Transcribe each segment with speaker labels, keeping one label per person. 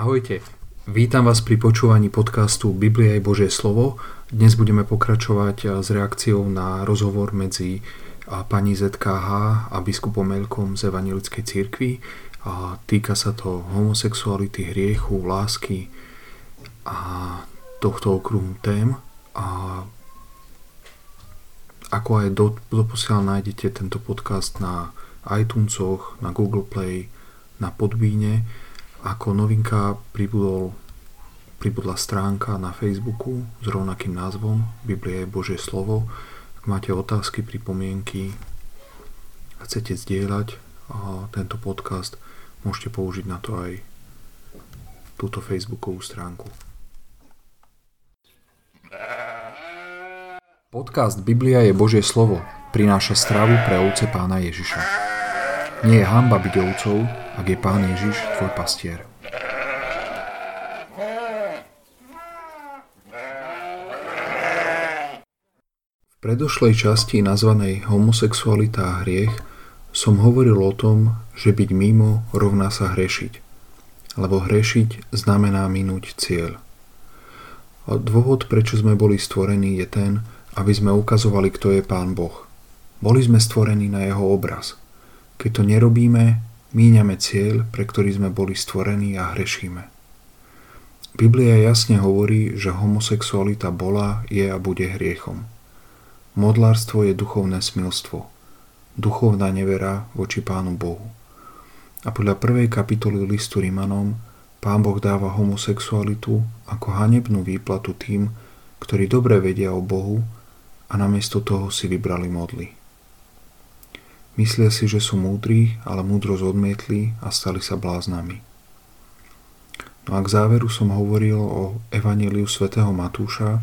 Speaker 1: Ahojte, vítam vás pri počúvaní podcastu Biblia je Božie slovo. Dnes budeme pokračovať s reakciou na rozhovor medzi pani ZKH a biskupom Melkom z Evangelickej. A týka sa to homosexuality, hriechu, lásky a tohto okruhu tém. A ako aj do, doposiaľ nájdete tento podcast na iTunesoch, na Google Play, na Podvíne. Ako novinka pribudol, pribudla stránka na Facebooku s rovnakým názvom Biblia je Božie slovo. Ak máte otázky, pripomienky, chcete zdieľať tento podcast, môžete použiť na to aj túto facebookovú stránku. Podcast Biblia je Božie slovo. Prináša stravu pre ovce pána Ježiša. Nie je hamba byť ovcov, ak je pán Ježiš tvoj pastier. V predošlej časti nazvanej Homosexualita a hriech som hovoril o tom, že byť mimo rovná sa hrešiť. Lebo hrešiť znamená minúť cieľ. A dôvod, prečo sme boli stvorení, je ten, aby sme ukazovali, kto je Pán Boh. Boli sme stvorení na Jeho obraz. Keď to nerobíme, míňame cieľ, pre ktorý sme boli stvorení a hrešíme. Biblia jasne hovorí, že homosexualita bola, je a bude hriechom. Modlárstvo je duchovné smilstvo, duchovná nevera voči Pánu Bohu. A podľa prvej kapitoly listu Rimanom Pán Boh dáva homosexualitu ako hanebnú výplatu tým, ktorí dobre vedia o Bohu a namiesto toho si vybrali modly. Myslia si, že sú múdri, ale múdrosť odmietli a stali sa bláznami. No a k záveru som hovoril o Evangeliu svätého Matúša,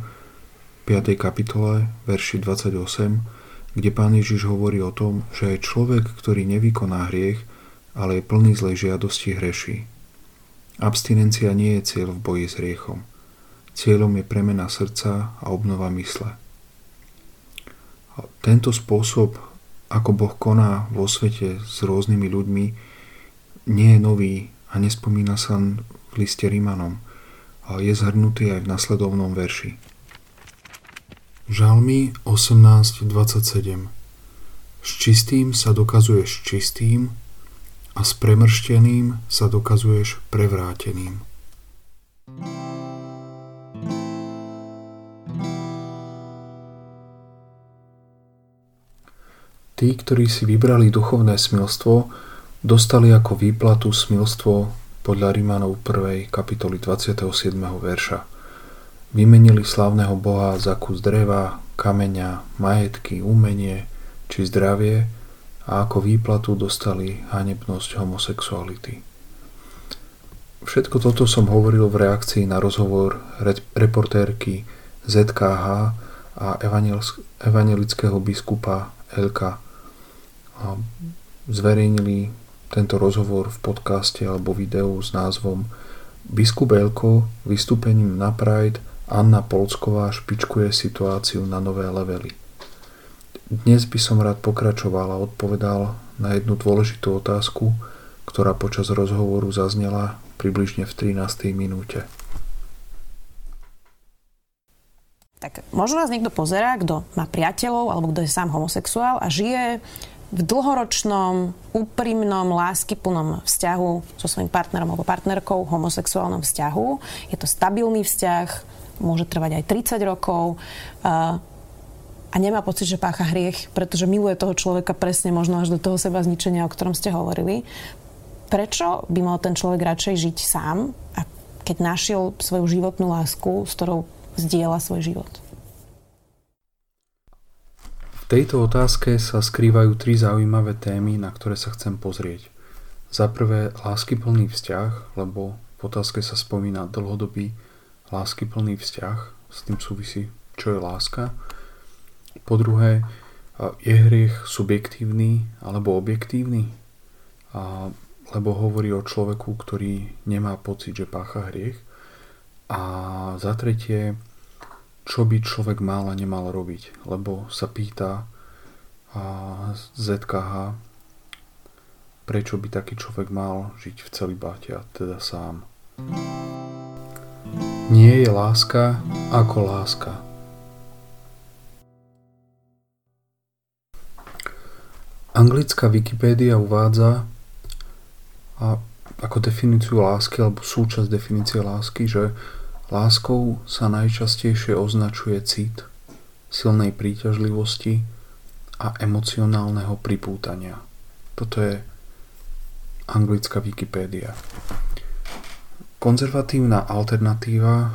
Speaker 1: 5. kapitole, verši 28, kde pán Ježiš hovorí o tom, že aj človek, ktorý nevykoná hriech, ale je plný zlej žiadosti, hreší. Abstinencia nie je cieľ v boji s hriechom. Cieľom je premena srdca a obnova mysle. Tento spôsob, ako Boh koná vo svete s rôznymi ľuďmi, nie je nový a nespomína sa v liste Rímanom, ale je zhrnutý aj v nasledovnom verši. Žalmy 18.27 S čistým sa dokazuješ čistým a s premršteným sa dokazuješ prevráteným. Tí, ktorí si vybrali duchovné smilstvo, dostali ako výplatu smilstvo podľa Rímanov 1. kapitoly 27. verša. Vymenili slávneho Boha za kus dreva, kameňa, majetky, umenie či zdravie a ako výplatu dostali hanebnosť homosexuality. Všetko toto som hovoril v reakcii na rozhovor reportérky ZKH a evangelického biskupa Elka a zverejnili tento rozhovor v podcaste alebo videu s názvom Biskup Elko vystúpením na Pride Anna Polsková špičkuje situáciu na nové levely. Dnes by som rád pokračoval a odpovedal na jednu dôležitú otázku, ktorá počas rozhovoru zaznela približne v 13. minúte.
Speaker 2: Tak možno nás niekto pozerá, kto má priateľov alebo kto je sám homosexuál a žije v dlhoročnom, úprimnom, láskyplnom vzťahu so svojím partnerom alebo partnerkou, homosexuálnom vzťahu. Je to stabilný vzťah, môže trvať aj 30 rokov a nemá pocit, že pácha hriech, pretože miluje toho človeka presne možno až do toho seba zničenia, o ktorom ste hovorili. Prečo by mal ten človek radšej žiť sám, a keď našiel svoju životnú lásku, s ktorou zdieľa svoj život?
Speaker 1: Tejto otázke sa skrývajú tri zaujímavé témy, na ktoré sa chcem pozrieť. Za prvé láskyplný vzťah, lebo v otázke sa spomína dlhodobý láskyplný vzťah, s tým súvisí, čo je láska. Po druhé, je hriech subjektívny alebo objektívny, a, lebo hovorí o človeku, ktorý nemá pocit, že pácha hriech. A za tretie, čo by človek mal a nemal robiť, lebo sa pýta a ZKH, prečo by taký človek mal žiť v celibáte a teda sám. Nie je láska ako láska. Anglická Wikipédia uvádza a ako definíciu lásky alebo súčasť definície lásky, že láskou sa najčastejšie označuje cit, silnej príťažlivosti a emocionálneho pripútania. Toto je anglická Wikipédia. Konzervatívna alternatíva,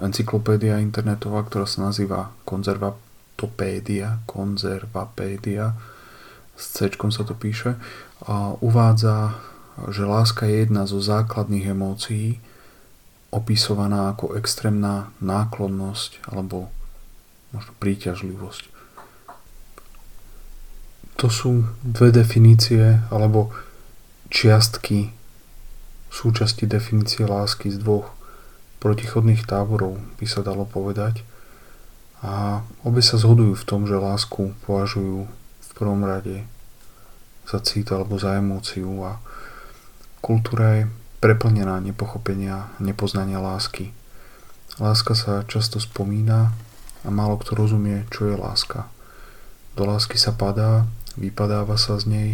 Speaker 1: encyklopédia internetová, ktorá sa nazýva konzervatopédia, konzervapédia, s C sa to píše, uvádza, že láska je jedna zo základných emócií, opisovaná ako extrémna náklonnosť alebo možno príťažlivosť. To sú dve definície alebo čiastky súčasti definície lásky z dvoch protichodných táborov, by sa dalo povedať. A obe sa zhodujú v tom, že lásku považujú v prvom rade za cít alebo za emóciu a kultúra je preplnená nepochopenia, nepoznania lásky. Láska sa často spomína a málo kto rozumie, čo je láska. Do lásky sa padá, vypadáva sa z nej,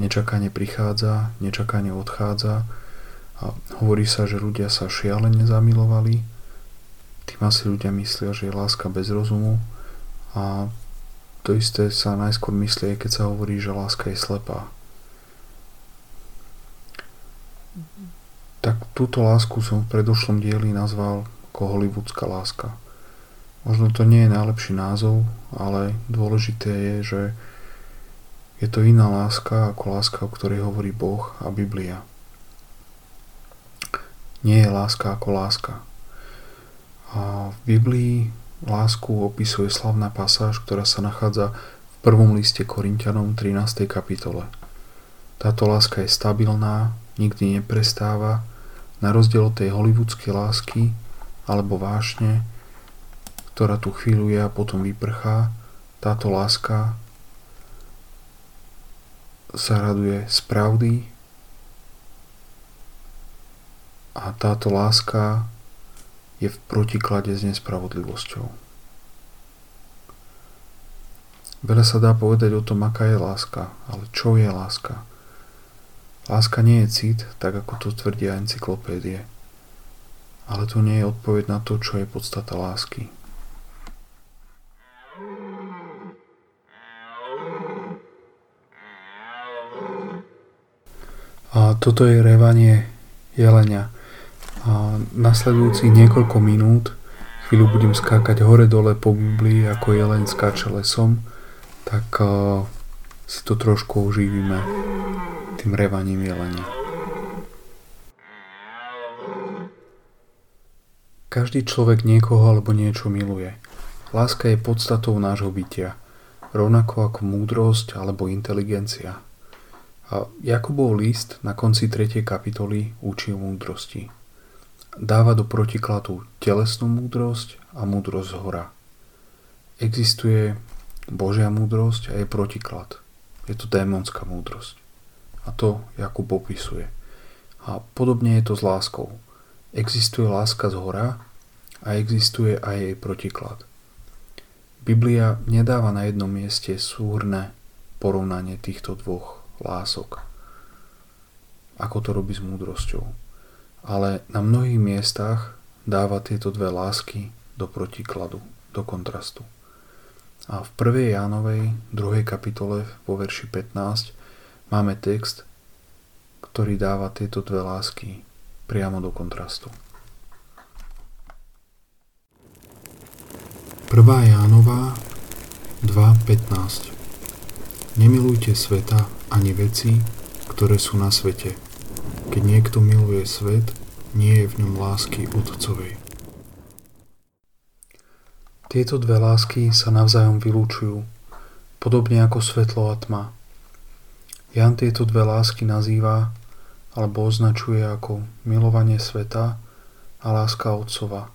Speaker 1: nečakane prichádza, nečakane odchádza a hovorí sa, že ľudia sa šialene zamilovali. Tým asi ľudia myslia, že je láska bez rozumu a to isté sa najskôr myslí, keď sa hovorí, že láska je slepá. Tak túto lásku som v predošlom dieli nazval ako hollywoodská láska. Možno to nie je najlepší názov, ale dôležité je, že je to iná láska ako láska, o ktorej hovorí Boh a Biblia nie je láska ako láska. A v Biblii lásku opisuje slavná pasáž, ktorá sa nachádza v prvom liste Korintianom 13. kapitole. Táto láska je stabilná, nikdy neprestáva, na rozdiel od tej hollywoodskej lásky alebo vášne, ktorá tu chvíľu je a potom vyprchá, táto láska sa raduje z pravdy, a táto láska je v protiklade s nespravodlivosťou. Veľa sa dá povedať o tom, aká je láska, ale čo je láska? Láska nie je cit, tak ako to tvrdia encyklopédie. Ale to nie je odpoveď na to, čo je podstata lásky. A toto je revanie jelenia a nasledujúcich niekoľko minút chvíľu budem skákať hore-dole po Biblii, ako jelen skáče lesom, tak uh, si to trošku oživíme tým revaním jelenia. Každý človek niekoho alebo niečo miluje. Láska je podstatou nášho bytia, rovnako ako múdrosť alebo inteligencia. A Jakubov list na konci 3. kapitoly učí o múdrosti dáva do protikladu telesnú múdrosť a múdrosť hora. Existuje Božia múdrosť a je protiklad. Je to démonská múdrosť. A to Jakub opisuje. A podobne je to s láskou. Existuje láska z hora a existuje aj jej protiklad. Biblia nedáva na jednom mieste súhrné porovnanie týchto dvoch lások, ako to robí s múdrosťou ale na mnohých miestach dáva tieto dve lásky do protikladu, do kontrastu. A v 1. Jánovej 2. kapitole vo verši 15 máme text, ktorý dáva tieto dve lásky priamo do kontrastu. 1. Jánová 2.15 Nemilujte sveta ani veci, ktoré sú na svete – keď niekto miluje svet, nie je v ňom lásky Otcovej. Tieto dve lásky sa navzájom vylúčujú, podobne ako svetlo a tma. Jan tieto dve lásky nazýva alebo označuje ako milovanie sveta a láska Otcova.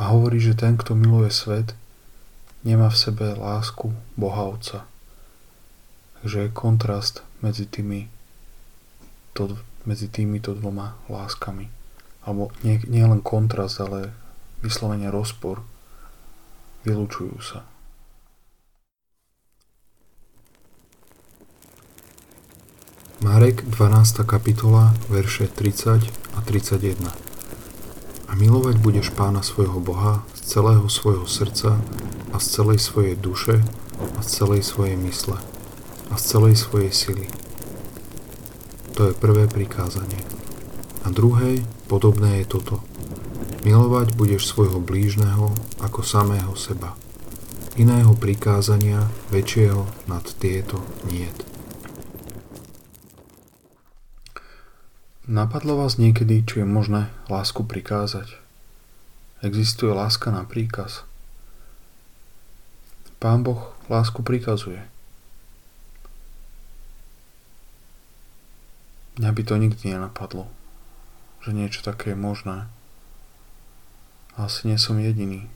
Speaker 1: A hovorí, že ten, kto miluje svet, nemá v sebe lásku Boha Otca. Takže je kontrast medzi tými to medzi týmito dvoma láskami. alebo nie, nie len kontrast, ale vyslovene rozpor, vylúčujú sa. Marek 12. kapitola, verše 30 a 31. A milovať budeš pána svojho Boha z celého svojho srdca a z celej svojej duše a z celej svojej mysle a z celej svojej sily. To je prvé prikázanie. A druhé, podobné je toto. Milovať budeš svojho blížneho ako samého seba. Iného prikázania väčšieho nad tieto niet. Napadlo vás niekedy, či je možné lásku prikázať? Existuje láska na príkaz? Pán Boh lásku prikazuje. Mňa by to nikdy nenapadlo, že niečo také je možné. Asi nie som jediný.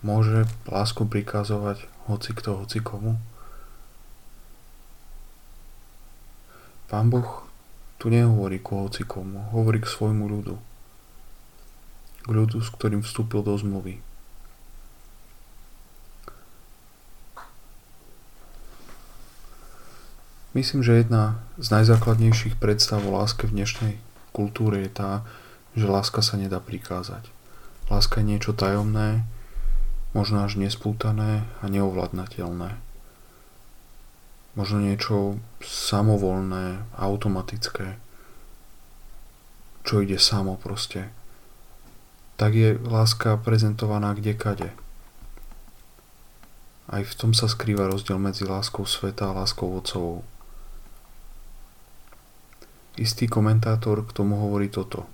Speaker 1: Môže lásku prikazovať hoci kto, hoci komu? Pán Boh tu nehovorí ku hocikomu, hovorí k svojmu ľudu. K ľudu, s ktorým vstúpil do zmluvy. Myslím, že jedna z najzákladnejších predstav o láske v dnešnej kultúre je tá, že láska sa nedá prikázať. Láska je niečo tajomné, možno až nespútané a neovladnateľné možno niečo samovolné, automatické, čo ide samo proste. Tak je láska prezentovaná kdekade. Aj v tom sa skrýva rozdiel medzi láskou sveta a láskou otcovou. Istý komentátor k tomu hovorí toto.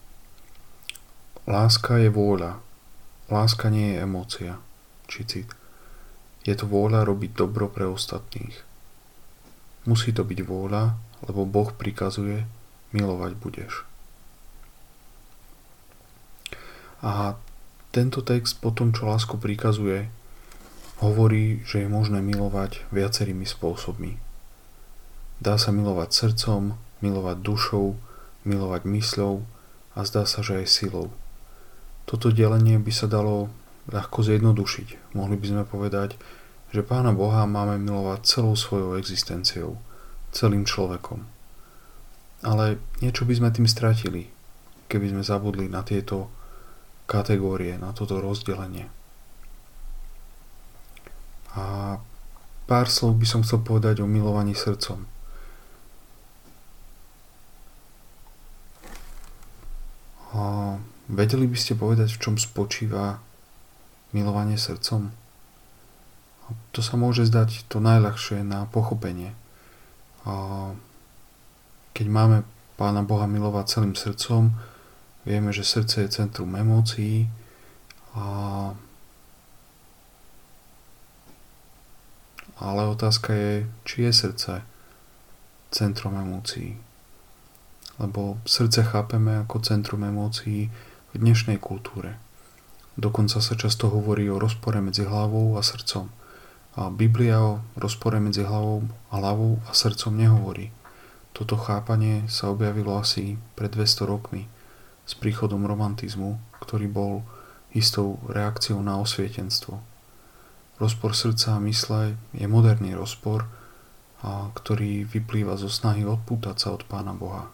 Speaker 1: Láska je vôľa. Láska nie je emócia, či cit. Je to vôľa robiť dobro pre ostatných. Musí to byť vôľa, lebo Boh prikazuje, milovať budeš. A tento text po tom, čo lásku prikazuje, hovorí, že je možné milovať viacerými spôsobmi. Dá sa milovať srdcom, milovať dušou, milovať mysľou a zdá sa, že aj silou. Toto delenie by sa dalo ľahko zjednodušiť. Mohli by sme povedať, že Pána Boha máme milovať celou svojou existenciou, celým človekom. Ale niečo by sme tým stratili, keby sme zabudli na tieto kategórie, na toto rozdelenie. A pár slov by som chcel povedať o milovaní srdcom. A vedeli by ste povedať, v čom spočíva milovanie srdcom? To sa môže zdať to najľahšie na pochopenie. A keď máme Pána Boha milovať celým srdcom, vieme, že srdce je centrum emócií a ale otázka je, či je srdce centrum emócií. Lebo srdce chápeme ako centrum emócií v dnešnej kultúre. Dokonca sa často hovorí o rozpore medzi hlavou a srdcom. A Biblia o rozpore medzi hlavou hlavou a srdcom nehovorí. Toto chápanie sa objavilo asi pred 200 rokmi s príchodom romantizmu, ktorý bol istou reakciou na osvietenstvo. Rozpor srdca a mysle je moderný rozpor, a ktorý vyplýva zo snahy odpútať sa od Pána Boha.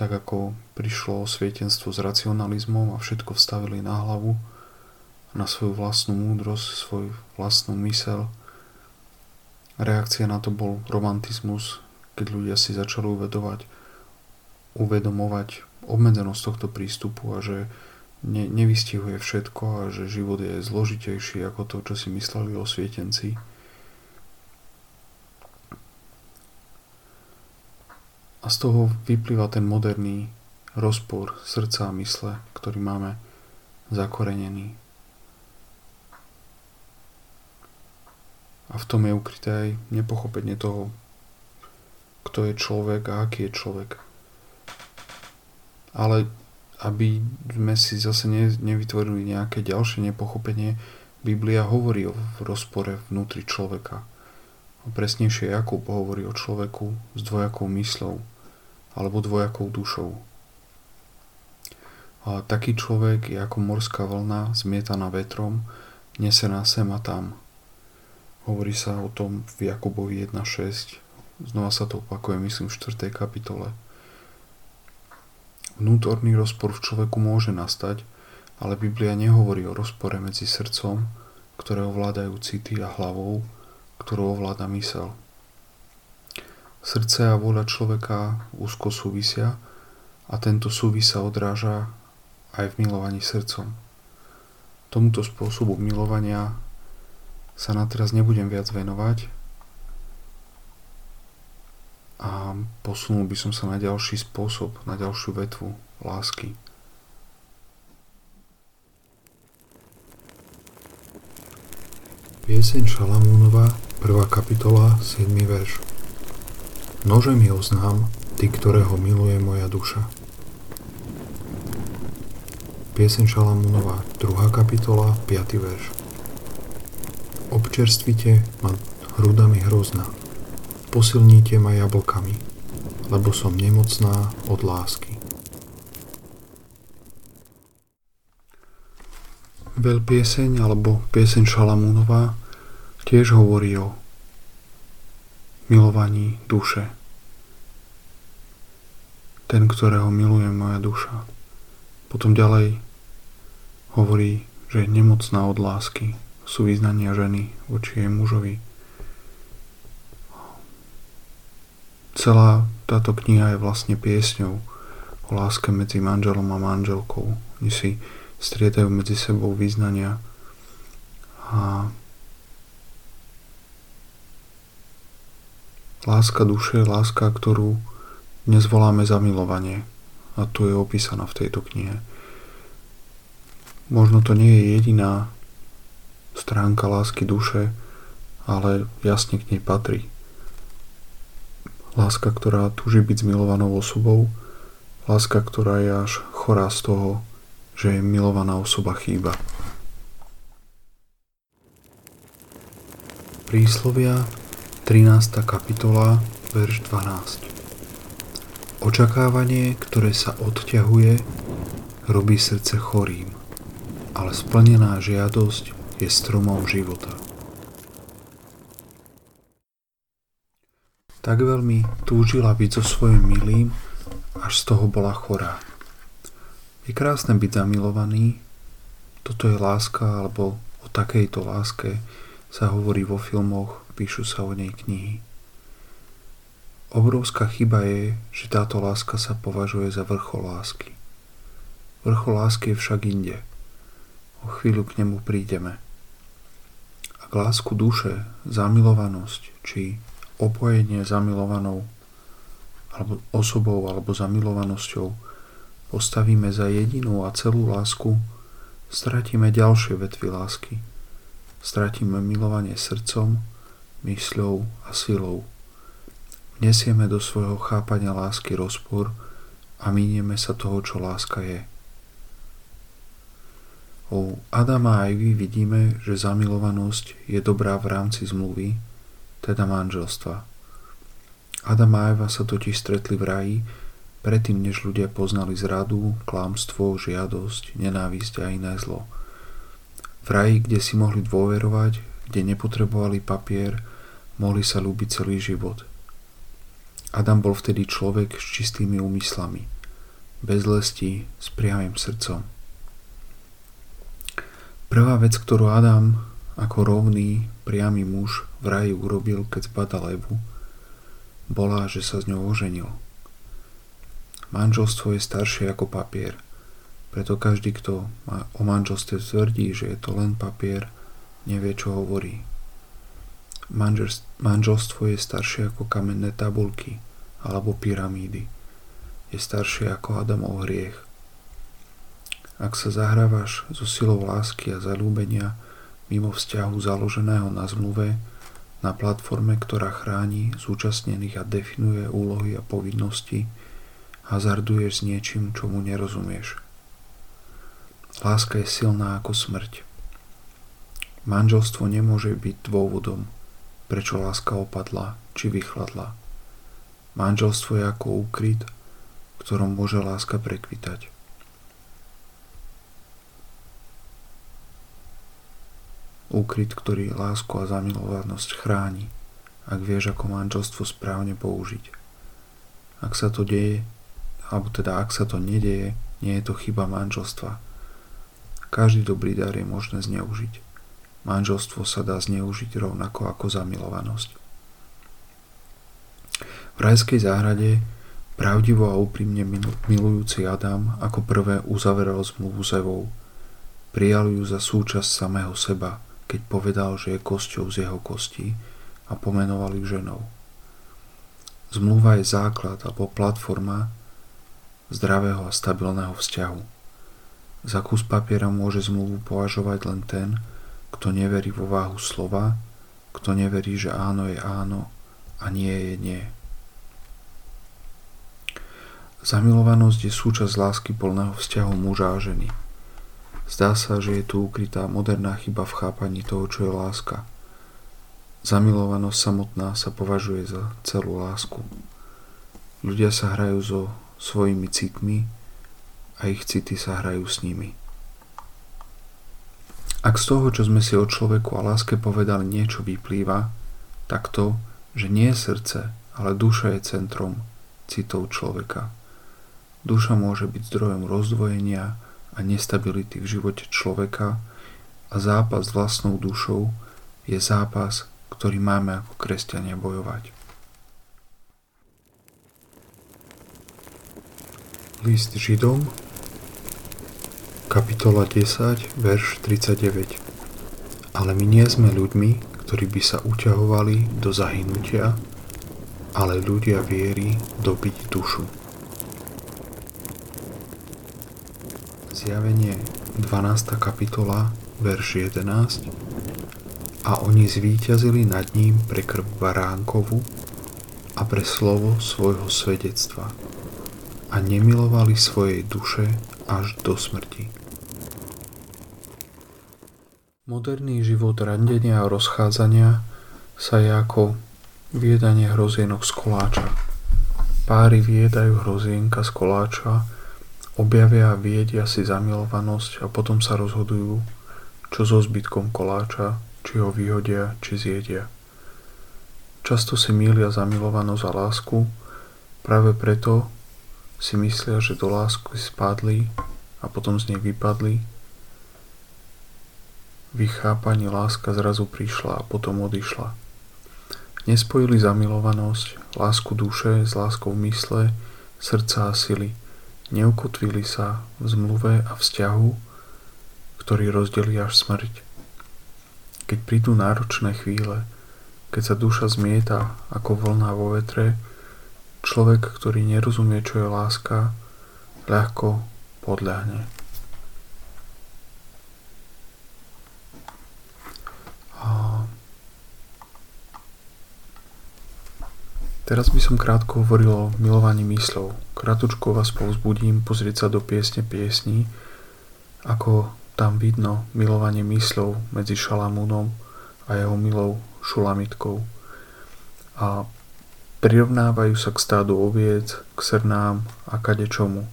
Speaker 1: Tak ako prišlo osvietenstvo s racionalizmom a všetko vstavili na hlavu, na svoju vlastnú múdrosť, svoju vlastnú mysel. Reakcia na to bol romantizmus, keď ľudia si začali uvedovať, uvedomovať obmedzenosť tohto prístupu a že ne, nevystihuje všetko a že život je zložitejší ako to, čo si mysleli o svietenci. A z toho vyplýva ten moderný rozpor srdca a mysle, ktorý máme zakorenený A v tom je ukryté aj nepochopenie toho, kto je človek a aký je človek. Ale aby sme si zase ne, nevytvorili nejaké ďalšie nepochopenie, Biblia hovorí o rozpore vnútri človeka. Presnejšie Jakub hovorí o človeku s dvojakou myslou. alebo dvojakou dušou. A taký človek je ako morská vlna zmietaná vetrom, nesená sem a tam. Hovorí sa o tom v Jakubovi 1.6. Znova sa to opakuje, myslím, v 4. kapitole. Vnútorný rozpor v človeku môže nastať, ale Biblia nehovorí o rozpore medzi srdcom, ktoré ovládajú city a hlavou, ktorú ovláda mysel. Srdce a vôľa človeka úzko súvisia a tento súvis sa odráža aj v milovaní srdcom. Tomuto spôsobu milovania sa na teraz nebudem viac venovať a posunul by som sa na ďalší spôsob, na ďalšiu vetvu lásky. Pieseň Šalamúnova, 1. kapitola, 7. verš. Nože mi oznám, ty, ktorého miluje moja duša. Pieseň Šalamúnova, 2. kapitola, 5. verš. Občerstvite ma hrudami hrozná, posilníte ma jablkami, lebo som nemocná od lásky. Veľ pieseň alebo pieseň Šalamúnova tiež hovorí o milovaní duše. Ten, ktorého miluje moja duša. Potom ďalej hovorí, že je nemocná od lásky. Sú vyznania ženy voči jej mužovi. Celá táto kniha je vlastne piesňou o láske medzi manželom a manželkou. Oni si strietajú medzi sebou význania a Láska duše láska, ktorú dnes voláme zamilovanie. A tu je opísaná v tejto knihe. Možno to nie je jediná stránka lásky duše, ale jasne k nej patrí. Láska, ktorá túži byť zmilovanou osobou, láska, ktorá je až chorá z toho, že je milovaná osoba chýba. Príslovia 13. kapitola, verš 12. Očakávanie, ktoré sa odťahuje, robí srdce chorým, ale splnená žiadosť je stromom života. Tak veľmi túžila byť so svojim milým, až z toho bola chorá. Je krásne byť zamilovaný, toto je láska, alebo o takejto láske sa hovorí vo filmoch píšu sa o nej knihy. Obrovská chyba je, že táto láska sa považuje za vrchol lásky. Vrchol lásky je však inde. O chvíľu k nemu prídeme. Lásku duše, zamilovanosť či opojenie zamilovanou alebo osobou alebo zamilovanosťou postavíme za jedinú a celú lásku, stratíme ďalšie vetvy lásky. Stratíme milovanie srdcom, mysľou a silou. Nesieme do svojho chápania lásky rozpor a minieme sa toho, čo láska je. U Adama a Ivy vidíme, že zamilovanosť je dobrá v rámci zmluvy, teda manželstva. Adam a Eva sa totiž stretli v raji, predtým než ľudia poznali zradu, klamstvo, žiadosť, nenávisť a iné zlo. V raji, kde si mohli dôverovať, kde nepotrebovali papier, mohli sa ľúbiť celý život. Adam bol vtedy človek s čistými úmyslami, bez lesti, s priamým srdcom. Prvá vec, ktorú Adam ako rovný, priamy muž v raji urobil, keď zbadal Evu, bola, že sa s ňou oženil. Manželstvo je staršie ako papier, preto každý, kto o manželstve tvrdí, že je to len papier, nevie, čo hovorí. Manželstvo je staršie ako kamenné tabulky alebo pyramídy. Je staršie ako Adamov hriech. Ak sa zahrávaš so silou lásky a zalúbenia mimo vzťahu založeného na zmluve, na platforme, ktorá chráni zúčastnených a definuje úlohy a povinnosti, hazarduješ s niečím, čomu nerozumieš. Láska je silná ako smrť. Manželstvo nemôže byť dôvodom, prečo láska opadla či vychladla. Manželstvo je ako úkryt, ktorom môže láska prekvitať. Úkryt, ktorý lásku a zamilovanosť chráni, ak vieš ako manželstvo správne použiť. Ak sa to deje, alebo teda ak sa to nedieje, nie je to chyba manželstva. Každý dobrý dar je možné zneužiť. Manželstvo sa dá zneužiť rovnako ako zamilovanosť. V rajskej záhrade pravdivo a úprimne milujúci Adam ako prvé uzaveral zmluvu s Evou. Prijal ju za súčasť samého seba, keď povedal, že je kosťou z jeho kostí a pomenoval ju ženou. Zmluva je základ alebo platforma zdravého a stabilného vzťahu. Za kus papiera môže zmluvu považovať len ten, kto neverí vo váhu slova, kto neverí, že áno je áno a nie je nie. Zamilovanosť je súčasť lásky plného vzťahu muža a ženy. Zdá sa, že je tu ukrytá moderná chyba v chápaní toho, čo je láska. Zamilovanosť samotná sa považuje za celú lásku. Ľudia sa hrajú so svojimi citmi a ich city sa hrajú s nimi. Ak z toho, čo sme si o človeku a láske povedali, niečo vyplýva, tak to, že nie je srdce, ale duša je centrom citov človeka. Duša môže byť zdrojom rozdvojenia a nestability v živote človeka a zápas s vlastnou dušou je zápas, ktorý máme ako kresťania bojovať. List Židom, kapitola 10, verš 39. Ale my nie sme ľuďmi, ktorí by sa uťahovali do zahynutia, ale ľudia viery dobiť dušu. Zjavenie 12. kapitola, verš 11 A oni zvíťazili nad ním pre krv baránkovu a pre slovo svojho svedectva a nemilovali svojej duše až do smrti. Moderný život randenia a rozchádzania sa je ako viedanie hrozienok z koláča. Páry viedajú hrozienka z koláča Objavia a viedia si zamilovanosť a potom sa rozhodujú, čo so zbytkom koláča, či ho vyhodia, či zjedia. Často si mília zamilovanosť a lásku, práve preto si myslia, že do lásky spadli a potom z nej vypadli. V ich chápaní láska zrazu prišla a potom odišla. Nespojili zamilovanosť, lásku duše s láskou mysle, srdca a sily – neukotvili sa v zmluve a vzťahu, ktorý rozdelí až smrť. Keď prídu náročné chvíle, keď sa duša zmieta ako vlna vo vetre, človek, ktorý nerozumie, čo je láska, ľahko podľahne. Teraz by som krátko hovoril o milovaní myslov. Kratučko vás povzbudím pozrieť sa do piesne piesní, ako tam vidno milovanie myslov medzi Šalamúnom a jeho milou Šulamitkou. A prirovnávajú sa k stádu oviec, k srnám a kadečomu.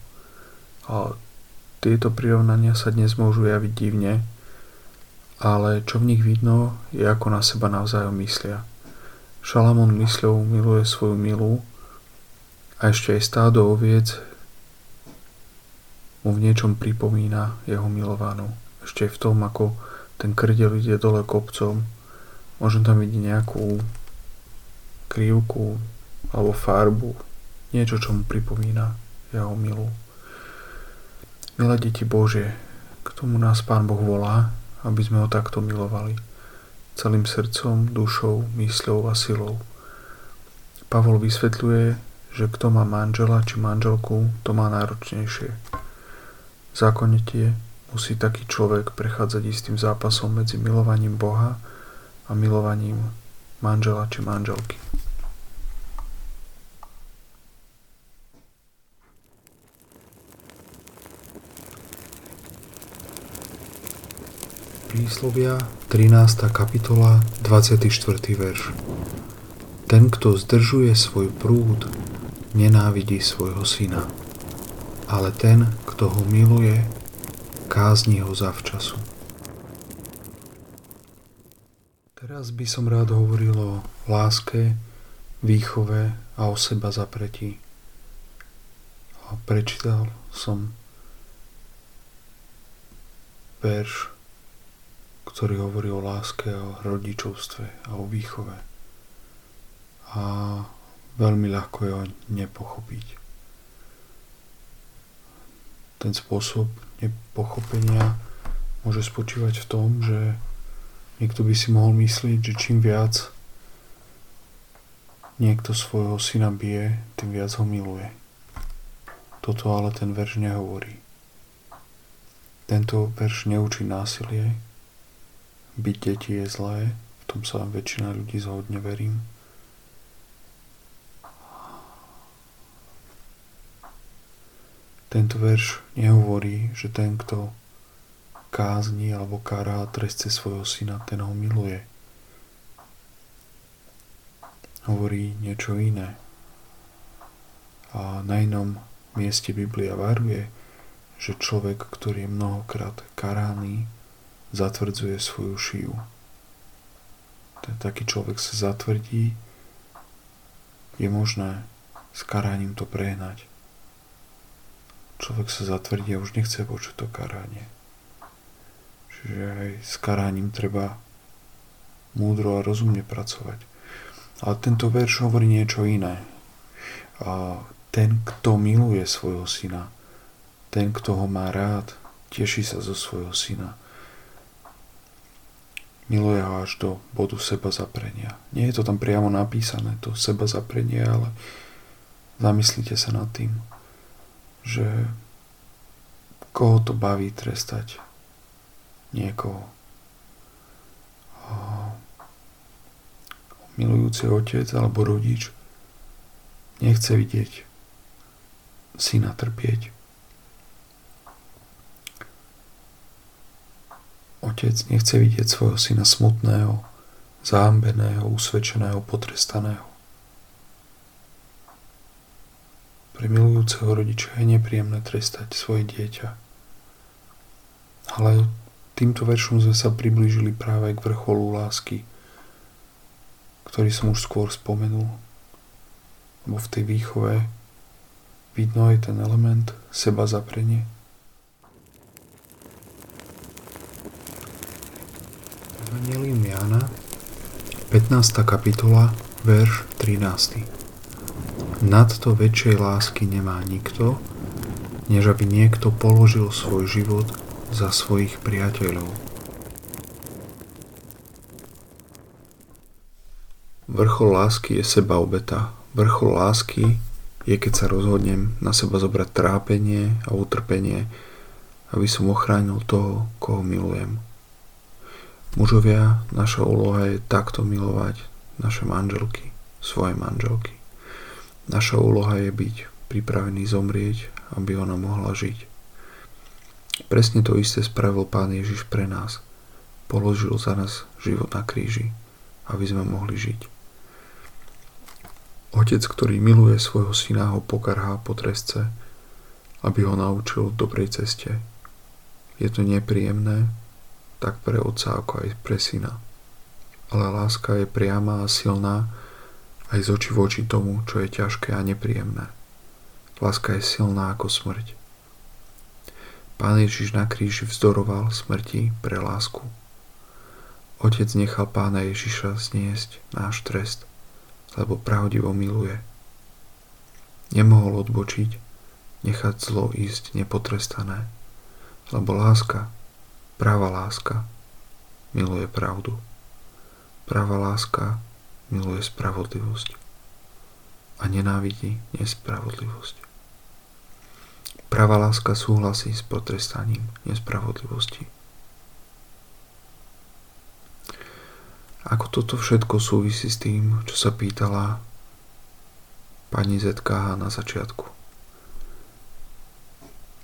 Speaker 1: A tieto prirovnania sa dnes môžu javiť divne, ale čo v nich vidno, je ako na seba navzájom myslia. Šalamón mysľou miluje svoju milú a ešte aj stádo oviec mu v niečom pripomína jeho milovanú. Ešte v tom, ako ten krdel ide dole kopcom, možno tam vidieť nejakú krivku alebo farbu, niečo, čo mu pripomína jeho milú. Milé deti Bože, k tomu nás Pán Boh volá, aby sme ho takto milovali celým srdcom, dušou, mysľou a silou. Pavol vysvetľuje, že kto má manžela či manželku, to má náročnejšie. Zákonite musí taký človek prechádzať istým zápasom medzi milovaním Boha a milovaním manžela či manželky. Príslovia 13. kapitola 24. verš Ten, kto zdržuje svoj prúd, nenávidí svojho syna. ale ten, kto ho miluje, kázni ho zavčasu. Teraz by som rád hovoril o láske, výchove a o seba zapretí. A prečítal som verš, ktorý hovorí o láske, o rodičovstve a o výchove. A veľmi ľahko je ho nepochopiť ten spôsob nepochopenia môže spočívať v tom, že niekto by si mohol myslieť, že čím viac niekto svojho syna bije, tým viac ho miluje. Toto ale ten verš nehovorí. Tento verš neučí násilie. Byť deti je zlé, v tom sa väčšina ľudí zhodne, verím. Tento verš nehovorí, že ten, kto kázni alebo kará trestce svojho syna, ten ho miluje. Hovorí niečo iné. A na inom mieste Biblia varuje, že človek, ktorý je mnohokrát karány, zatvrdzuje svoju šiju. Ten taký človek sa zatvrdí, je možné s karáním to prehnať človek sa zatvrdí a už nechce počuť to karanie. Čiže aj s karáním treba múdro a rozumne pracovať. Ale tento verš hovorí niečo iné. A ten, kto miluje svojho syna, ten, kto ho má rád, teší sa zo svojho syna. Miluje ho až do bodu seba zaprenia. Nie je to tam priamo napísané, to seba zaprenie, ale zamyslite sa nad tým že koho to baví trestať niekoho. Milujúci otec alebo rodič nechce vidieť syna trpieť. Otec nechce vidieť svojho syna smutného, zahambeného, usvedčeného, potrestaného. Pre milujúceho rodiča je nepríjemné trestať svoje dieťa. Ale týmto veršom sme sa priblížili práve k vrcholu lásky, ktorý som už skôr spomenul. Lebo v tej výchove vidno aj ten element seba zaprenie. Evangelium Jána, 15. kapitola, verš 13. Nadto väčšej lásky nemá nikto, než aby niekto položil svoj život za svojich priateľov. Vrchol lásky je seba obeta. Vrchol lásky je, keď sa rozhodnem na seba zobrať trápenie a utrpenie, aby som ochránil toho, koho milujem. Mužovia, naša úloha je takto milovať naše manželky, svoje manželky. Naša úloha je byť pripravený zomrieť, aby ona mohla žiť. Presne to isté spravil Pán Ježiš pre nás. Položil za nás život na kríži, aby sme mohli žiť. Otec, ktorý miluje svojho syna, ho pokarhá po trestce, aby ho naučil dobrej ceste. Je to nepríjemné, tak pre otca ako aj pre syna. Ale láska je priama a silná, aj z oči voči tomu, čo je ťažké a nepríjemné. Láska je silná ako smrť. Pán Ježiš na kríži vzdoroval smrti pre lásku. Otec nechal pána Ježiša zniesť náš trest, lebo pravdivo miluje. Nemohol odbočiť, nechať zlo ísť nepotrestané, lebo láska, práva láska, miluje pravdu. Práva láska miluje spravodlivosť a nenávidí nespravodlivosť. Pravá láska súhlasí s potrestaním nespravodlivosti. Ako toto všetko súvisí s tým, čo sa pýtala pani ZKH na začiatku.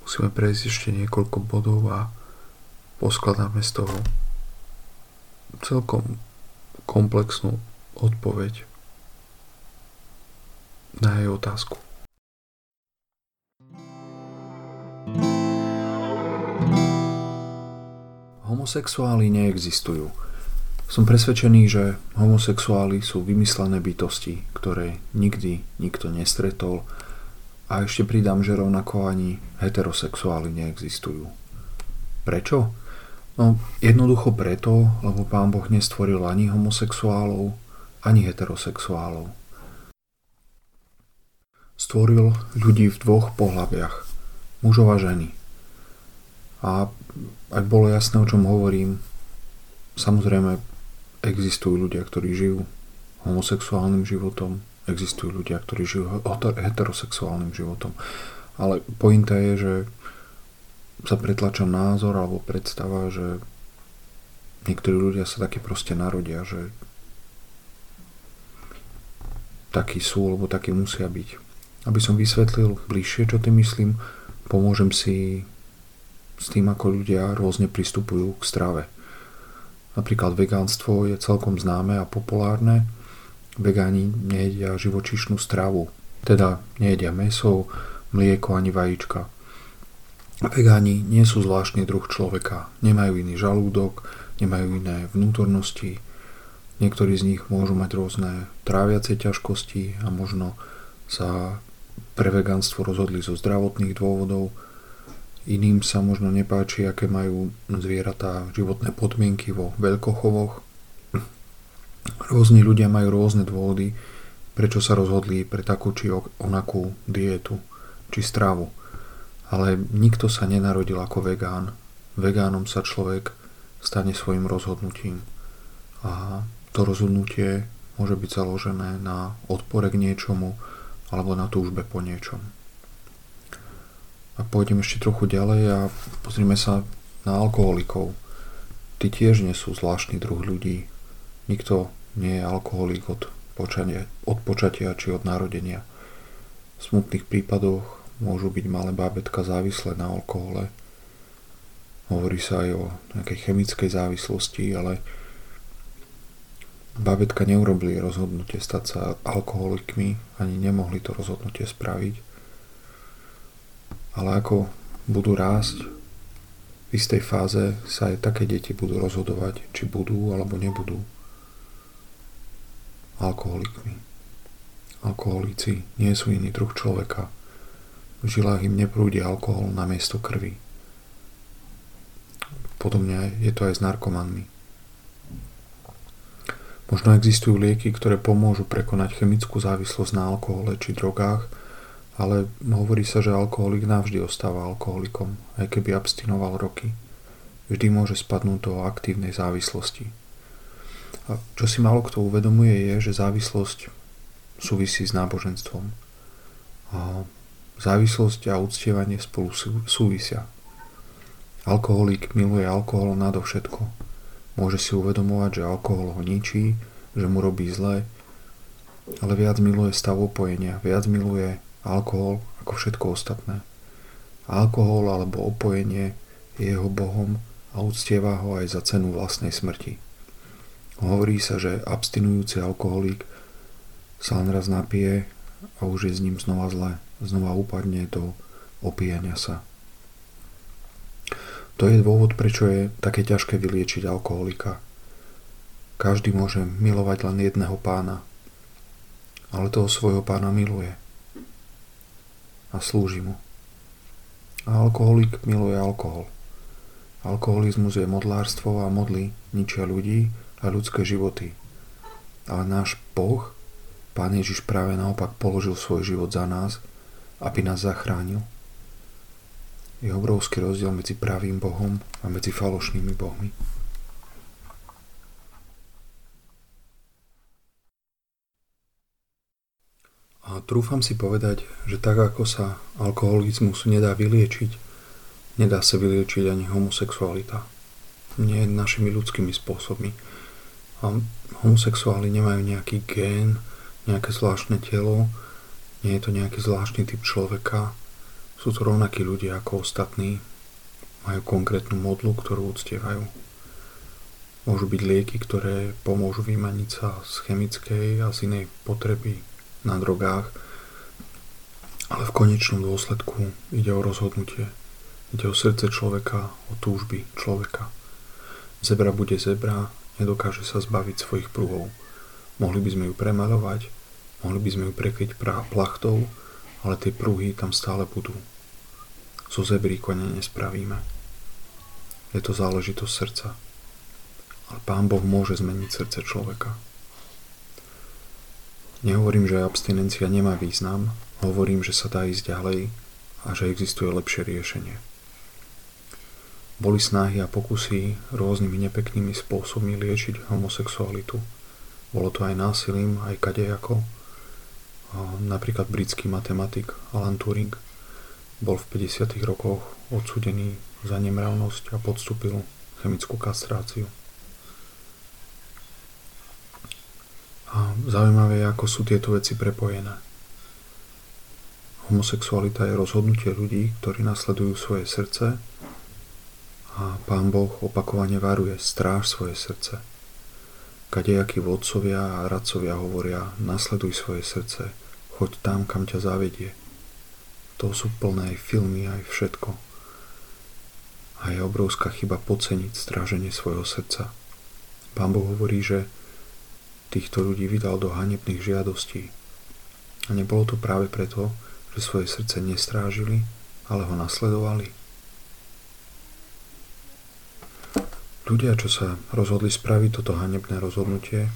Speaker 1: Musíme prejsť ešte niekoľko bodov a poskladáme z toho celkom komplexnú odpoveď na jej otázku. Homosexuáli neexistujú. Som presvedčený, že homosexuáli sú vymyslené bytosti, ktoré nikdy nikto nestretol a ešte pridám, že rovnako ani heterosexuáli neexistujú. Prečo? No jednoducho preto, lebo pán Boh nestvoril ani homosexuálov, ani heterosexuálov. Stvoril ľudí v dvoch pohľaviach, mužov a ženy. A ak bolo jasné, o čom hovorím, samozrejme existujú ľudia, ktorí žijú homosexuálnym životom, existujú ľudia, ktorí žijú heterosexuálnym životom. Ale pointa je, že sa pretlača názor alebo predstava, že niektorí ľudia sa takí proste narodia, že takí sú, alebo takí musia byť. Aby som vysvetlil bližšie, čo tým myslím, pomôžem si s tým, ako ľudia rôzne pristupujú k strave. Napríklad vegánstvo je celkom známe a populárne. Vegáni nejedia živočíšnu stravu, teda nejedia meso, mlieko ani vajíčka. Vegáni nie sú zvláštny druh človeka, nemajú iný žalúdok, nemajú iné vnútornosti, niektorí z nich môžu mať rôzne tráviace ťažkosti a možno sa pre vegánstvo rozhodli zo zdravotných dôvodov, Iným sa možno nepáči, aké majú zvieratá životné podmienky vo veľkochovoch. Rôzni ľudia majú rôzne dôvody, prečo sa rozhodli pre takú či onakú dietu či stravu. Ale nikto sa nenarodil ako vegán. Vegánom sa človek stane svojim rozhodnutím. A to rozhodnutie môže byť založené na odpore k niečomu alebo na túžbe po niečom. A pôjdem ešte trochu ďalej a pozrime sa na alkoholikov. Tí tiež nie sú zvláštny druh ľudí. Nikto nie je alkoholik od počatia, od počatia či od narodenia. V smutných prípadoch môžu byť malé bábetka závislé na alkohole. Hovorí sa aj o nejakej chemickej závislosti, ale bábetka neurobili rozhodnutie stať sa alkoholikmi, ani nemohli to rozhodnutie spraviť ale ako budú rásť, v istej fáze sa aj také deti budú rozhodovať, či budú alebo nebudú alkoholikmi. Alkoholici nie sú iný druh človeka. V žilách im neprúdi alkohol na miesto krvi. Podobne je to aj s narkomanmi. Možno existujú lieky, ktoré pomôžu prekonať chemickú závislosť na alkohole či drogách, ale hovorí sa, že alkoholik navždy ostáva alkoholikom, aj keby abstinoval roky. Vždy môže spadnúť do aktívnej závislosti. A čo si málo kto uvedomuje je, že závislosť súvisí s náboženstvom. Závislosť a uctievanie spolu súvisia. Alkoholik miluje alkohol nadovšetko. Môže si uvedomovať, že alkohol ho ničí, že mu robí zle, ale viac miluje stav opojenia, viac miluje alkohol ako všetko ostatné. Alkohol alebo opojenie je jeho bohom a uctieva ho aj za cenu vlastnej smrti. Hovorí sa, že abstinujúci alkoholík sa len raz napije a už je s ním znova zle, znova upadne do opíjania sa. To je dôvod, prečo je také ťažké vyliečiť alkoholika. Každý môže milovať len jedného pána, ale toho svojho pána miluje – a slúži mu. A alkoholik miluje alkohol. Alkoholizmus je modlárstvo a modly ničia ľudí a ľudské životy. Ale náš Boh, Pán Ježiš práve naopak položil svoj život za nás, aby nás zachránil. Je obrovský rozdiel medzi pravým Bohom a medzi falošnými bohmi. A trúfam si povedať, že tak ako sa alkoholizmus nedá vyliečiť, nedá sa vyliečiť ani homosexualita. Nie našimi ľudskými spôsobmi. A homosexuáli nemajú nejaký gén, nejaké zvláštne telo, nie je to nejaký zvláštny typ človeka. Sú to rovnakí ľudia ako ostatní. Majú konkrétnu modlu, ktorú uctievajú. Môžu byť lieky, ktoré pomôžu vymaniť sa z chemickej a z inej potreby na drogách, ale v konečnom dôsledku ide o rozhodnutie. Ide o srdce človeka, o túžby človeka. Zebra bude zebra, nedokáže sa zbaviť svojich pruhov. Mohli by sme ju premalovať, mohli by sme ju prekryť plachtou, ale tie pruhy tam stále budú. Zo kone nespravíme. Je to záležitosť srdca. Ale Pán Boh môže zmeniť srdce človeka. Nehovorím, že abstinencia nemá význam, hovorím, že sa dá ísť ďalej a že existuje lepšie riešenie. Boli snahy a pokusy rôznymi nepeknými spôsobmi liečiť homosexualitu. Bolo to aj násilím, aj kadejako. Napríklad britský matematik Alan Turing bol v 50. rokoch odsudený za nemravnosť a podstúpil chemickú kastráciu. A zaujímavé je, ako sú tieto veci prepojené. Homosexualita je rozhodnutie ľudí, ktorí nasledujú svoje srdce a Pán Boh opakovane varuje, stráž svoje srdce. Kadejakí vodcovia a radcovia hovoria, nasleduj svoje srdce, choď tam, kam ťa zavedie. To sú plné aj filmy, aj všetko. A je obrovská chyba podceniť stráženie svojho srdca. Pán Boh hovorí, že týchto ľudí vydal do hanebných žiadostí. A nebolo to práve preto, že svoje srdce nestrážili, ale ho nasledovali. Ľudia, čo sa rozhodli spraviť toto hanebné rozhodnutie,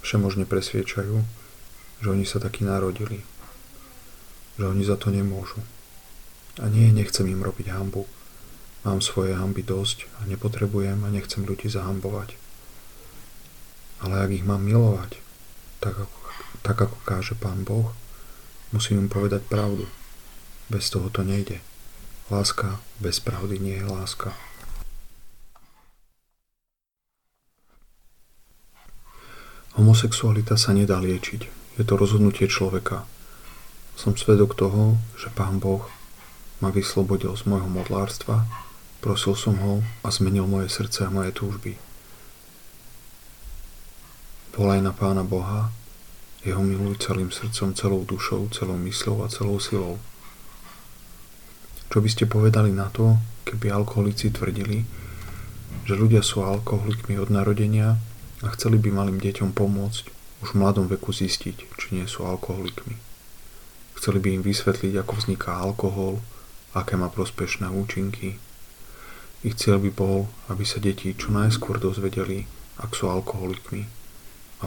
Speaker 1: všemožne presviečajú, že oni sa takí narodili. Že oni za to nemôžu. A nie, nechcem im robiť hambu. Mám svoje hamby dosť a nepotrebujem a nechcem ľudí zahambovať. Ale ak ich mám milovať, tak ako, tak ako káže Pán Boh, musím im povedať pravdu. Bez toho to nejde. Láska bez pravdy nie je láska. Homosexualita sa nedá liečiť. Je to rozhodnutie človeka. Som svedok toho, že Pán Boh ma vyslobodil z môjho modlárstva, prosil som ho a zmenil moje srdce a moje túžby. Volaj na Pána Boha, jeho miluj celým srdcom, celou dušou, celou mysľou a celou silou. Čo by ste povedali na to, keby alkoholici tvrdili, že ľudia sú alkoholikmi od narodenia a chceli by malým deťom pomôcť už v mladom veku zistiť, či nie sú alkoholikmi. Chceli by im vysvetliť, ako vzniká alkohol, aké má prospešné účinky. Ich cieľ by bol, aby sa deti čo najskôr dozvedeli, ak sú alkoholikmi,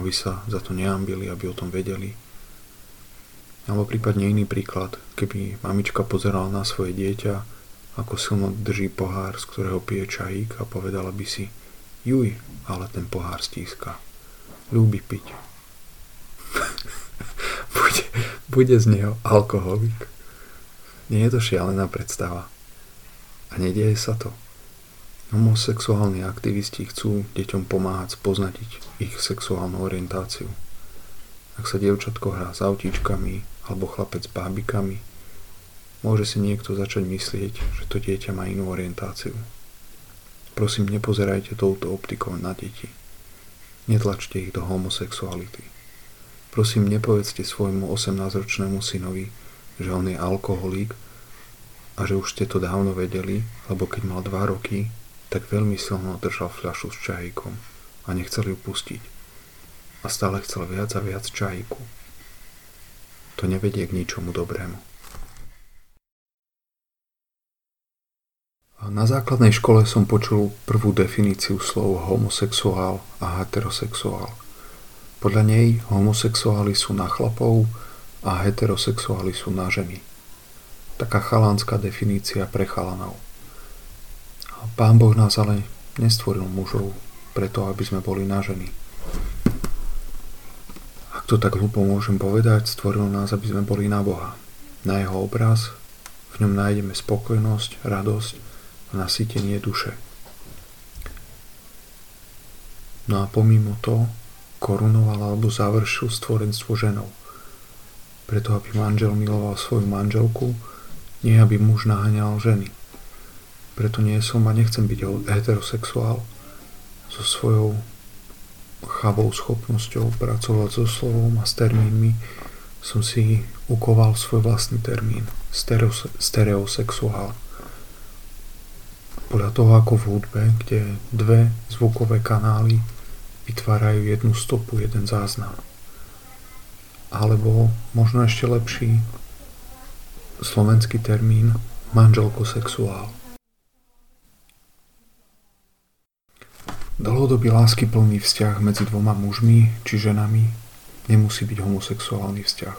Speaker 1: aby sa za to neambili, aby o tom vedeli. Alebo prípadne iný príklad, keby mamička pozerala na svoje dieťa, ako silno drží pohár, z ktorého pije čajík a povedala by si – Juj, ale ten pohár stíska. Ľúbi piť. bude, bude z neho alkoholik. Nie je to šialená predstava. A nedieje sa to. Homosexuálni aktivisti chcú deťom pomáhať spoznať ich sexuálnu orientáciu. Ak sa dievčatko hrá s autíčkami alebo chlapec s bábikami, môže si niekto začať myslieť, že to dieťa má inú orientáciu. Prosím, nepozerajte touto optikou na deti. Netlačte ich do homosexuality. Prosím, nepovedzte svojmu 18-ročnému synovi, že on je alkoholík a že už ste to dávno vedeli, lebo keď mal 2 roky, tak veľmi silno držal fľašu s čajíkom a nechcel ju pustiť. A stále chcel viac a viac čajíku. To nevedie k ničomu dobrému. Na základnej škole som počul prvú definíciu slov homosexuál a heterosexuál. Podľa nej homosexuáli sú na chlapov a heterosexuáli sú na ženy. Taká chalánska definícia pre chalanov. Pán Boh nás ale nestvoril mužov preto, aby sme boli na ženy. Ak to tak hlúpo môžem povedať, stvoril nás, aby sme boli na Boha. Na jeho obraz, v ňom nájdeme spokojnosť, radosť nasýtenie duše. No a pomimo to korunoval alebo završil stvorenstvo ženou. Preto, aby manžel miloval svoju manželku, nie aby muž naháňal ženy. Preto nie som a nechcem byť heterosexuál so svojou chabou schopnosťou pracovať so slovom a s termínmi som si ukoval svoj vlastný termín stereosexuál. Podľa toho ako v hudbe, kde dve zvukové kanály vytvárajú jednu stopu, jeden záznam. Alebo možno ešte lepší slovenský termín manželkosexuál. Dlhodobý plný vzťah medzi dvoma mužmi či ženami nemusí byť homosexuálny vzťah.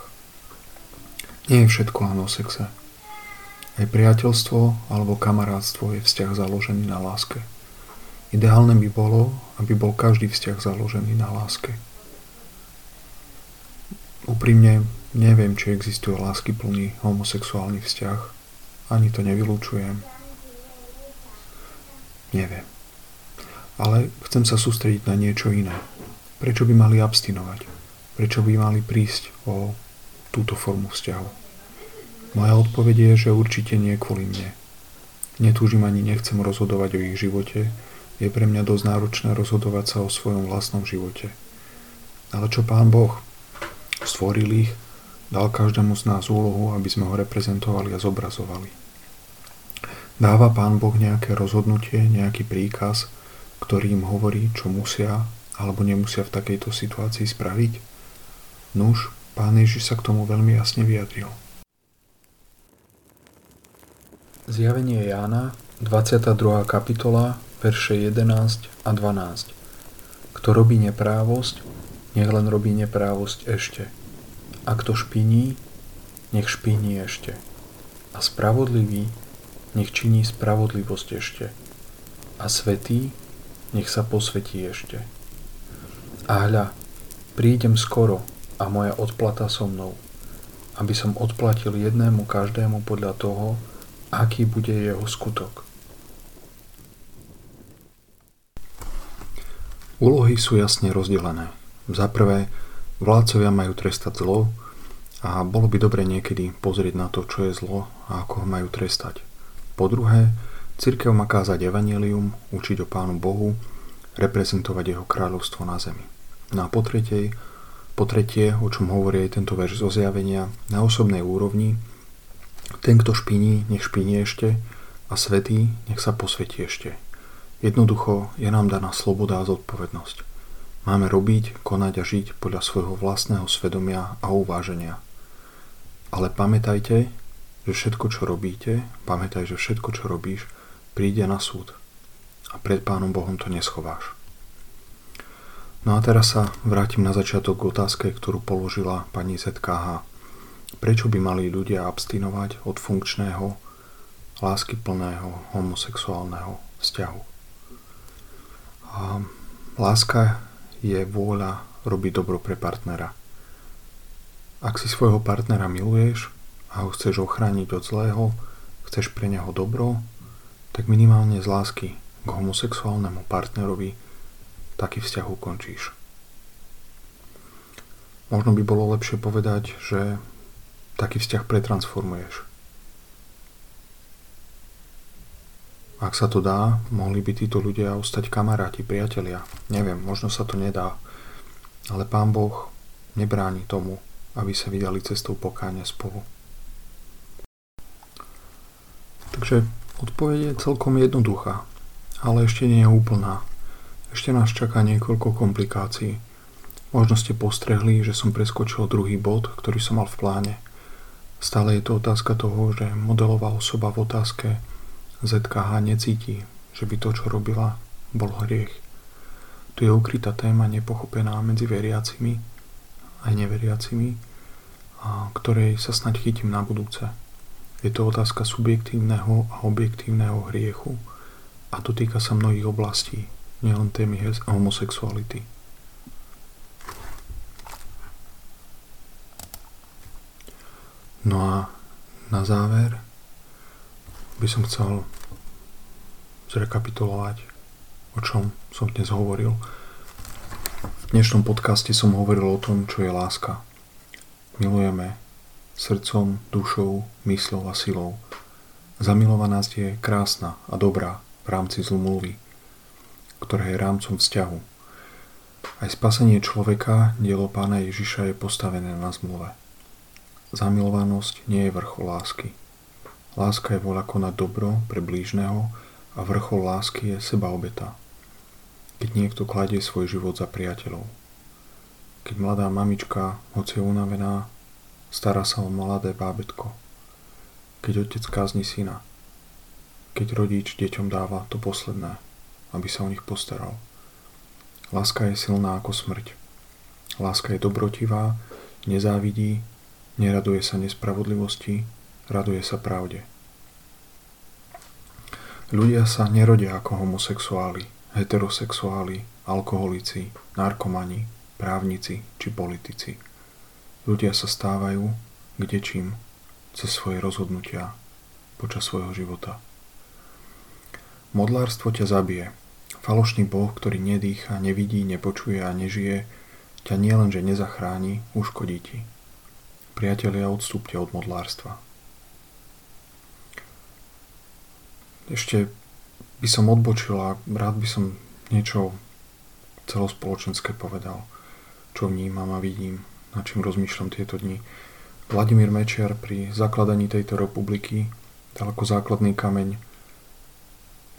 Speaker 1: Nie je všetko len o sexe. Aj priateľstvo alebo kamarátstvo je vzťah založený na láske. Ideálne by bolo, aby bol každý vzťah založený na láske. Úprimne neviem, či existuje láskyplný homosexuálny vzťah. Ani to nevylučujem. Neviem. Ale chcem sa sústrediť na niečo iné. Prečo by mali abstinovať? Prečo by mali prísť o túto formu vzťahu? Moja odpoveď je, že určite nie kvôli mne. Netúžim ani nechcem rozhodovať o ich živote, je pre mňa dosť náročné rozhodovať sa o svojom vlastnom živote. Ale čo Pán Boh? Stvoril ich, dal každému z nás úlohu, aby sme ho reprezentovali a zobrazovali. Dáva Pán Boh nejaké rozhodnutie, nejaký príkaz, ktorý im hovorí, čo musia alebo nemusia v takejto situácii spraviť? Nuž, pán Ježiš sa k tomu veľmi jasne vyjadril. Zjavenie Jána, 22. kapitola, verše 11 a 12. Kto robí neprávosť, nech len robí neprávosť ešte. A kto špiní, nech špiní ešte. A spravodlivý, nech činí spravodlivosť ešte. A svetý, nech sa posvetí ešte. A hľa, prídem skoro a moja odplata so mnou, aby som odplatil jednému každému podľa toho, aký bude jeho skutok. Úlohy sú jasne rozdelené. Za prvé, vládcovia majú trestať zlo a bolo by dobre niekedy pozrieť na to, čo je zlo a ako ho majú trestať. Po druhé, Cirkev má kázať evanelium, učiť o Pánu Bohu, reprezentovať jeho kráľovstvo na zemi. No a po tretie, po tretie, o čom hovorí aj tento verš zo zjavenia, na osobnej úrovni, ten, kto špiní, nech špiní ešte a svetý, nech sa posvetí ešte. Jednoducho je nám daná sloboda a zodpovednosť. Máme robiť, konať a žiť podľa svojho vlastného svedomia a uváženia. Ale pamätajte, že všetko, čo robíte, pamätaj, že všetko, čo robíš, príde na súd a pred Pánom Bohom to neschováš. No a teraz sa vrátim na začiatok k otázke, ktorú položila pani ZKH. Prečo by mali ľudia abstinovať od funkčného, láskyplného, homosexuálneho vzťahu? A láska je vôľa robiť dobro pre partnera. Ak si svojho partnera miluješ a ho chceš ochrániť od zlého, chceš pre neho dobro, tak minimálne z lásky k homosexuálnemu partnerovi taký vzťah ukončíš. Možno by bolo lepšie povedať, že taký vzťah pretransformuješ. Ak sa to dá, mohli by títo ľudia ostať kamaráti, priatelia. Neviem, možno sa to nedá. Ale Pán Boh nebráni tomu, aby sa vydali cestou pokáňa spolu. Takže Odpoveď je celkom jednoduchá, ale ešte nie je úplná. Ešte nás čaká niekoľko komplikácií. Možno ste postrehli, že som preskočil druhý bod, ktorý som mal v pláne. Stále je to otázka toho, že modelová osoba v otázke ZKH necíti, že by to, čo robila, bol hriech. Tu je ukrytá téma nepochopená medzi veriacimi aj neveriacimi, a ktorej sa snaď chytím na budúce. Je to otázka subjektívneho a objektívneho hriechu a dotýka sa mnohých oblastí, nielen témy homosexuality. No a na záver by som chcel zrekapitulovať, o čom som dnes hovoril. V dnešnom podcaste som hovoril o tom, čo je láska. Milujeme srdcom, dušou, mysľou a silou. Zamilovanosť je krásna a dobrá v rámci zmluvy, ktorá je rámcom vzťahu. Aj spasenie človeka, dielo pána Ježiša je postavené na zmluve. Zamilovanosť nie je vrchol lásky. Láska je voľa konať dobro pre blížneho a vrchol lásky je seba obeta. Keď niekto kladie svoj život za priateľov. Keď mladá mamička, hoci je unavená, stará sa o mladé bábetko. Keď otec kázni syna. Keď rodič deťom dáva to posledné, aby sa o nich postaral. Láska je silná ako smrť. Láska je dobrotivá, nezávidí, neraduje sa nespravodlivosti, raduje sa pravde. Ľudia sa nerodia ako homosexuáli, heterosexuáli, alkoholici, narkomani, právnici či politici. Ľudia sa stávajú kde čím cez svoje rozhodnutia počas svojho života. Modlárstvo ťa zabije. Falošný Boh, ktorý nedýcha, nevidí, nepočuje a nežije, ťa nielenže nezachráni, uškodí ti. Priatelia, odstúpte od modlárstva. Ešte by som odbočil a rád by som niečo celospoločenské povedal, čo vnímam a vidím, na čím rozmýšľam tieto dni. Vladimír Mečiar pri zakladaní tejto republiky dal ako základný kameň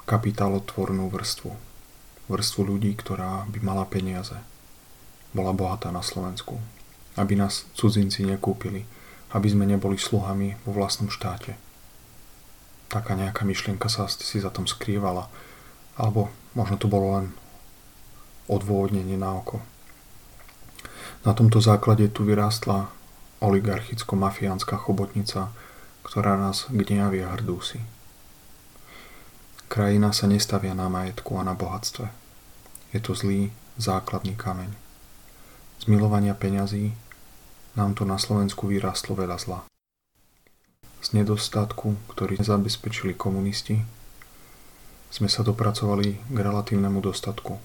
Speaker 1: kapitálotvornú vrstvu. Vrstvu ľudí, ktorá by mala peniaze. Bola bohatá na Slovensku. Aby nás cudzinci nekúpili. Aby sme neboli sluhami vo vlastnom štáte taká nejaká myšlienka sa si za tom skrývala. Alebo možno to bolo len odôvodnenie na oko. Na tomto základe tu vyrástla oligarchicko-mafiánska chobotnica, ktorá nás gňavia hrdúsi. Krajina sa nestavia na majetku a na bohatstve. Je to zlý základný kameň. Z milovania peňazí nám to na Slovensku vyrástlo veľa zla z nedostatku, ktorý zabezpečili komunisti, sme sa dopracovali k relatívnemu dostatku.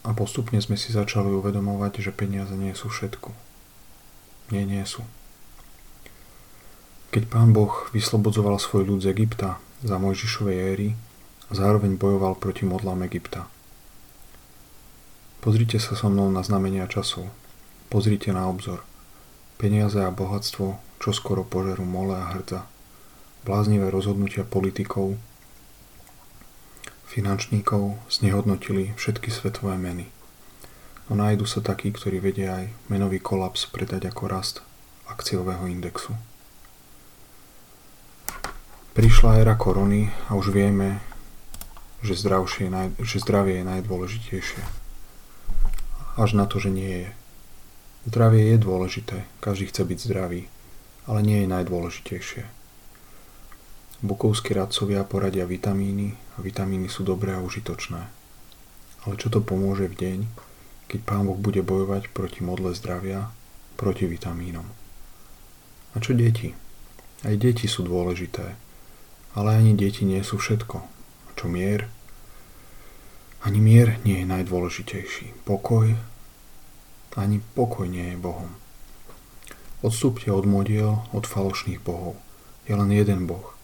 Speaker 1: A postupne sme si začali uvedomovať, že peniaze nie sú všetko. Nie, nie sú. Keď pán Boh vyslobodzoval svoj ľud z Egypta za Mojžišovej éry, zároveň bojoval proti modlám Egypta. Pozrite sa so mnou na znamenia časov. Pozrite na obzor. Peniaze a bohatstvo čo skoro požerú mole a hrdza. Bláznivé rozhodnutia politikov, finančníkov znehodnotili všetky svetové meny. No nájdu sa takí, ktorí vedia aj menový kolaps predať ako rast akciového indexu. Prišla éra korony a už vieme, že, že zdravie je najdôležitejšie. Až na to, že nie je. Zdravie je dôležité, každý chce byť zdravý, ale nie je najdôležitejšie. Bukovskí radcovia poradia vitamíny a vitamíny sú dobré a užitočné. Ale čo to pomôže v deň, keď Pán Boh bude bojovať proti modle zdravia, proti vitamínom? A čo deti? Aj deti sú dôležité, ale ani deti nie sú všetko. A čo mier? Ani mier nie je najdôležitejší. Pokoj ani pokoj nie je Bohom. Odstúpte od modiel, od falošných bohov. Je len jeden Boh.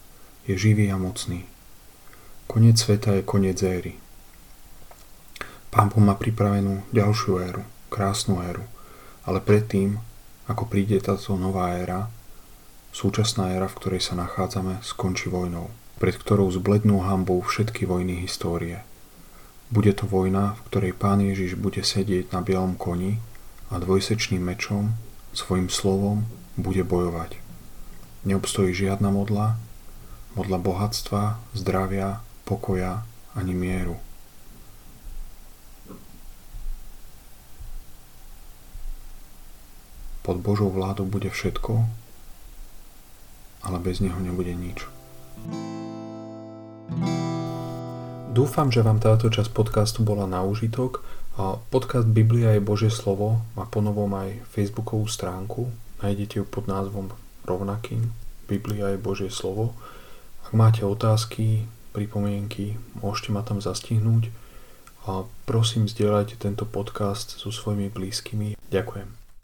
Speaker 1: Je živý a mocný. Koniec sveta je koniec éry. Pán Boh má pripravenú ďalšiu éru, krásnu éru. Ale predtým, ako príde táto nová éra, súčasná éra, v ktorej sa nachádzame, skončí vojnou, pred ktorou zblednú hambou všetky vojny histórie. Bude to vojna, v ktorej Pán Ježiš bude sedieť na bielom koni a dvojsečným mečom, svojim slovom bude bojovať. Neobstojí žiadna modla, modla bohatstva, zdravia, pokoja ani mieru. Pod Božou vládou bude všetko, ale bez Neho nebude nič. Dúfam, že vám táto časť podcastu bola na užitok Podcast Biblia je Božie slovo, má ponovom aj facebookovú stránku, nájdete ju pod názvom rovnakým, Biblia je Božie slovo. Ak máte otázky, pripomienky, môžete ma tam zastihnúť a prosím zdieľajte tento podcast so svojimi blízkymi. Ďakujem.